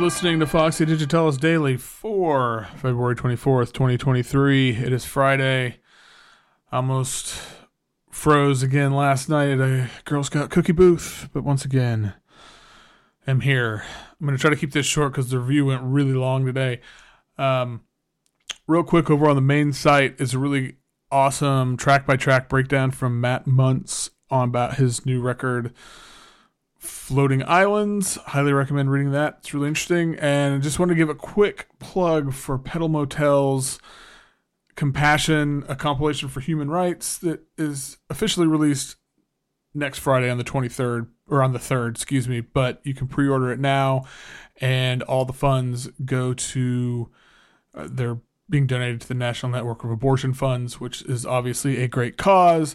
listening to Foxy Digitalis Daily for February 24th, 2023. It is Friday. Almost froze again last night at a Girl Scout cookie booth, but once again, am here. I'm going to try to keep this short because the review went really long today. Um, real quick, over on the main site is a really awesome track by track breakdown from Matt Muntz on about his new record Floating Islands. Highly recommend reading that. It's really interesting. And I just want to give a quick plug for Petal Motel's Compassion, a compilation for human rights that is officially released next Friday on the 23rd, or on the 3rd, excuse me. But you can pre order it now, and all the funds go to, uh, they're being donated to the National Network of Abortion Funds, which is obviously a great cause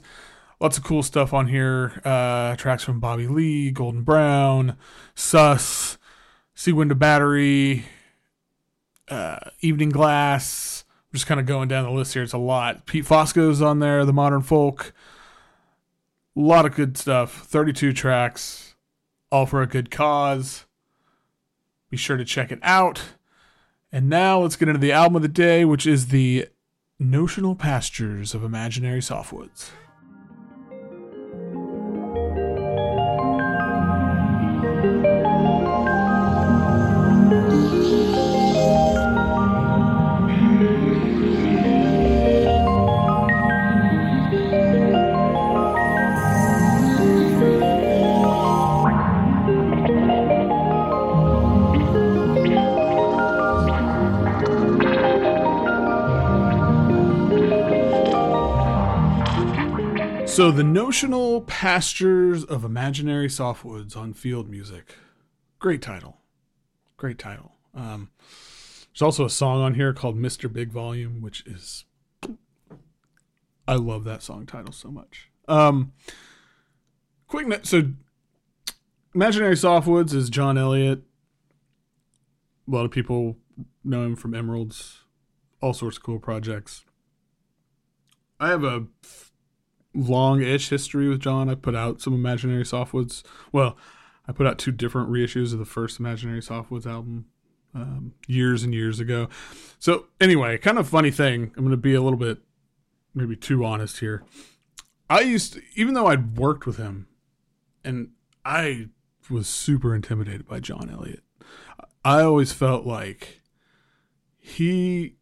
lots of cool stuff on here. Uh, tracks from Bobby Lee, Golden Brown, Sus, Sea Wind Window Battery, uh, Evening Glass. I'm just kind of going down the list here. It's a lot. Pete Fosco's on there, the Modern Folk. A lot of good stuff. 32 tracks, all for a good cause. Be sure to check it out. And now let's get into the album of the day, which is the Notional Pastures of Imaginary Softwoods. So, the notional pastures of imaginary softwoods on field music. Great title. Great title. Um, there's also a song on here called Mr. Big Volume, which is. I love that song title so much. Um, quick note. So, Imaginary Softwoods is John Elliott. A lot of people know him from Emeralds, all sorts of cool projects. I have a long-ish history with John. I put out some Imaginary Softwoods. Well, I put out two different reissues of the first Imaginary Softwoods album um, years and years ago. So anyway, kind of funny thing. I'm going to be a little bit maybe too honest here. I used to, even though I'd worked with him, and I was super intimidated by John Elliott. I always felt like he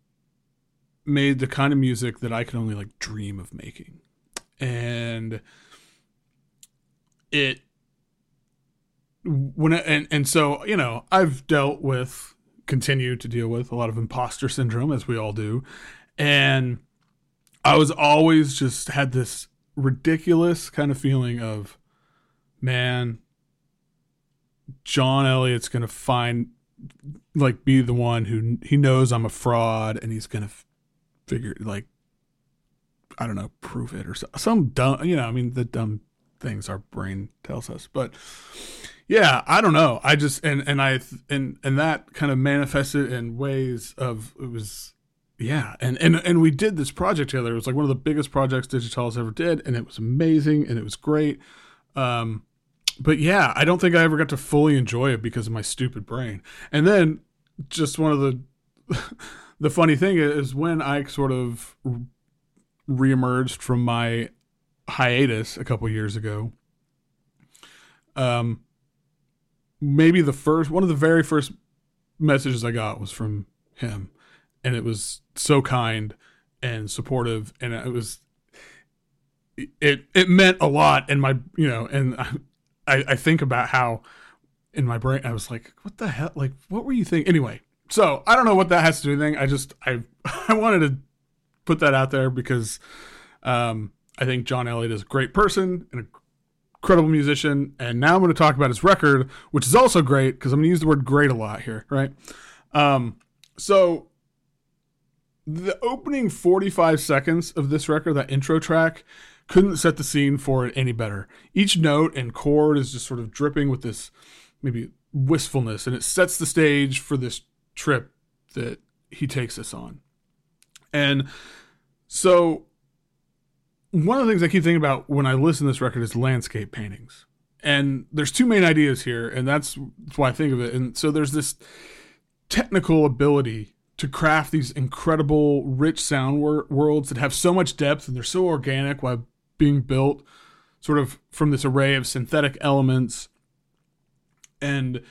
made the kind of music that I could only like dream of making and it when and and so you know I've dealt with continue to deal with a lot of imposter syndrome as we all do. And I was always just had this ridiculous kind of feeling of man John Elliott's going to find like be the one who he knows I'm a fraud and he's going to figure like I don't know, prove it or so, some dumb, you know, I mean, the dumb things our brain tells us. But yeah, I don't know. I just, and, and I, and, and that kind of manifested in ways of, it was, yeah. And, and, and we did this project together. It was like one of the biggest projects Digitalis ever did. And it was amazing and it was great. Um, but yeah, I don't think I ever got to fully enjoy it because of my stupid brain. And then just one of the, the funny thing is when I sort of reemerged from my hiatus a couple years ago. Um, maybe the first one of the very first messages I got was from him, and it was so kind and supportive, and it was it it meant a lot. And my you know, and I I think about how in my brain I was like, what the hell? Like, what were you thinking? Anyway, so I don't know what that has to do with anything. I just I I wanted to put that out there because um, I think John Elliott is a great person and a incredible musician. And now I'm going to talk about his record, which is also great because I'm going to use the word great a lot here, right? Um, so the opening 45 seconds of this record, that intro track, couldn't set the scene for it any better. Each note and chord is just sort of dripping with this maybe wistfulness, and it sets the stage for this trip that he takes us on. And so one of the things I keep thinking about when I listen to this record is landscape paintings. and there's two main ideas here, and that's, that's why I think of it. And so there's this technical ability to craft these incredible, rich sound wor- worlds that have so much depth and they're so organic while being built sort of from this array of synthetic elements. And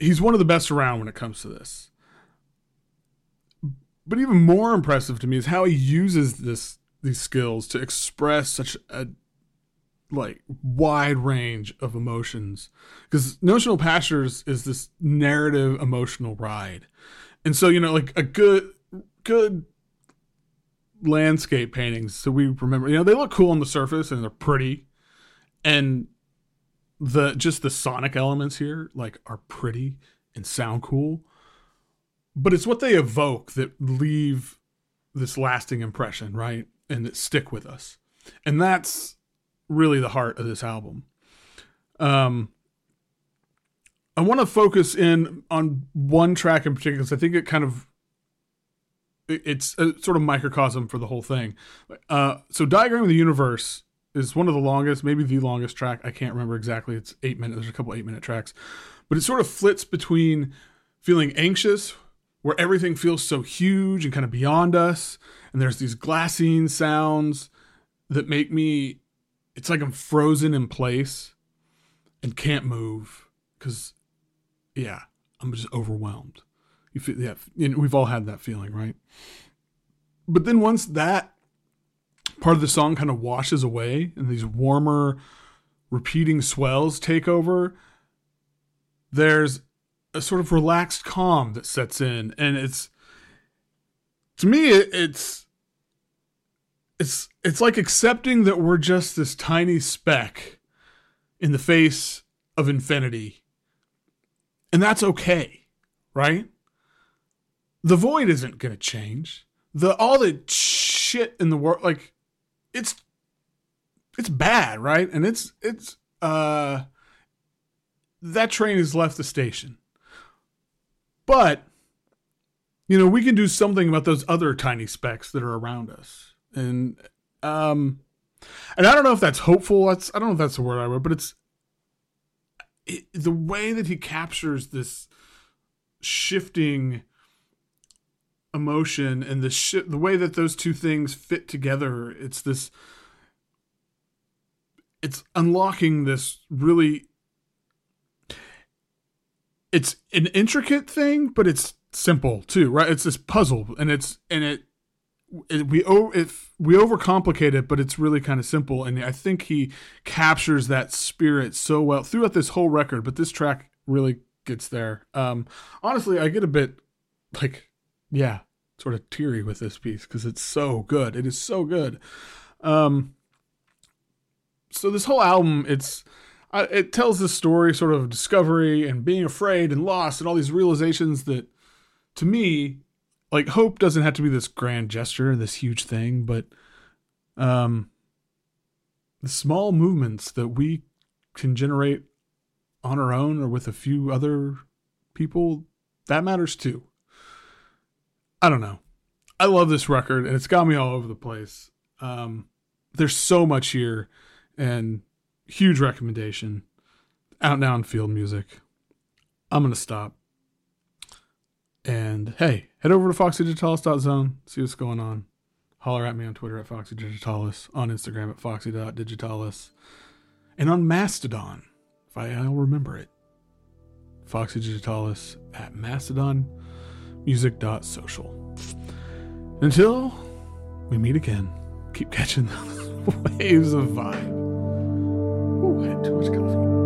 he's one of the best around when it comes to this. But even more impressive to me is how he uses this these skills to express such a like wide range of emotions. Because notional pastures is this narrative emotional ride. And so you know like a good good landscape paintings so we remember you know they look cool on the surface and they're pretty. And the just the sonic elements here like are pretty and sound cool but it's what they evoke that leave this lasting impression right and that stick with us and that's really the heart of this album. Um, I want to focus in on one track in particular because I think it kind of it's a sort of microcosm for the whole thing. Uh, so, "Diagram of the Universe" is one of the longest, maybe the longest track. I can't remember exactly. It's eight minutes. There's a couple eight minute tracks, but it sort of flits between feeling anxious, where everything feels so huge and kind of beyond us, and there's these glassine sounds that make me it's like I'm frozen in place and can't move because, yeah, I'm just overwhelmed. You feel, yeah, we've all had that feeling, right? But then once that part of the song kind of washes away and these warmer, repeating swells take over, there's a sort of relaxed calm that sets in, and it's to me, it's it's it's like accepting that we're just this tiny speck in the face of infinity. And that's okay, right? The void isn't going to change. The all the shit in the world like it's it's bad, right? And it's it's uh that train has left the station. But you know, we can do something about those other tiny specks that are around us and um, and I don't know if that's hopeful. That's I don't know if that's the word I would, but it's it, the way that he captures this shifting emotion and the shi- the way that those two things fit together. It's this. It's unlocking this really. It's an intricate thing, but it's simple too, right? It's this puzzle, and it's and it it, we if we overcomplicate it, but it's really kind of simple. And I think he captures that spirit so well throughout this whole record. But this track really gets there. Um, honestly, I get a bit like, yeah, sort of teary with this piece because it's so good. It is so good. Um, so this whole album, it's it tells this story sort of discovery and being afraid and lost and all these realizations that, to me, like hope doesn't have to be this grand gesture, this huge thing, but um the small movements that we can generate on our own or with a few other people, that matters too. I don't know. I love this record and it's got me all over the place. Um there's so much here and huge recommendation. Out now in field music. I'm gonna stop. And hey, head over to foxydigitalis.zone, see what's going on. Holler at me on Twitter at foxydigitalis, on Instagram at foxy.digitalis, and on Mastodon, if I, I'll remember it. Foxy at mastodonmusic.social. Until we meet again, keep catching the waves of vibe way too much coffee.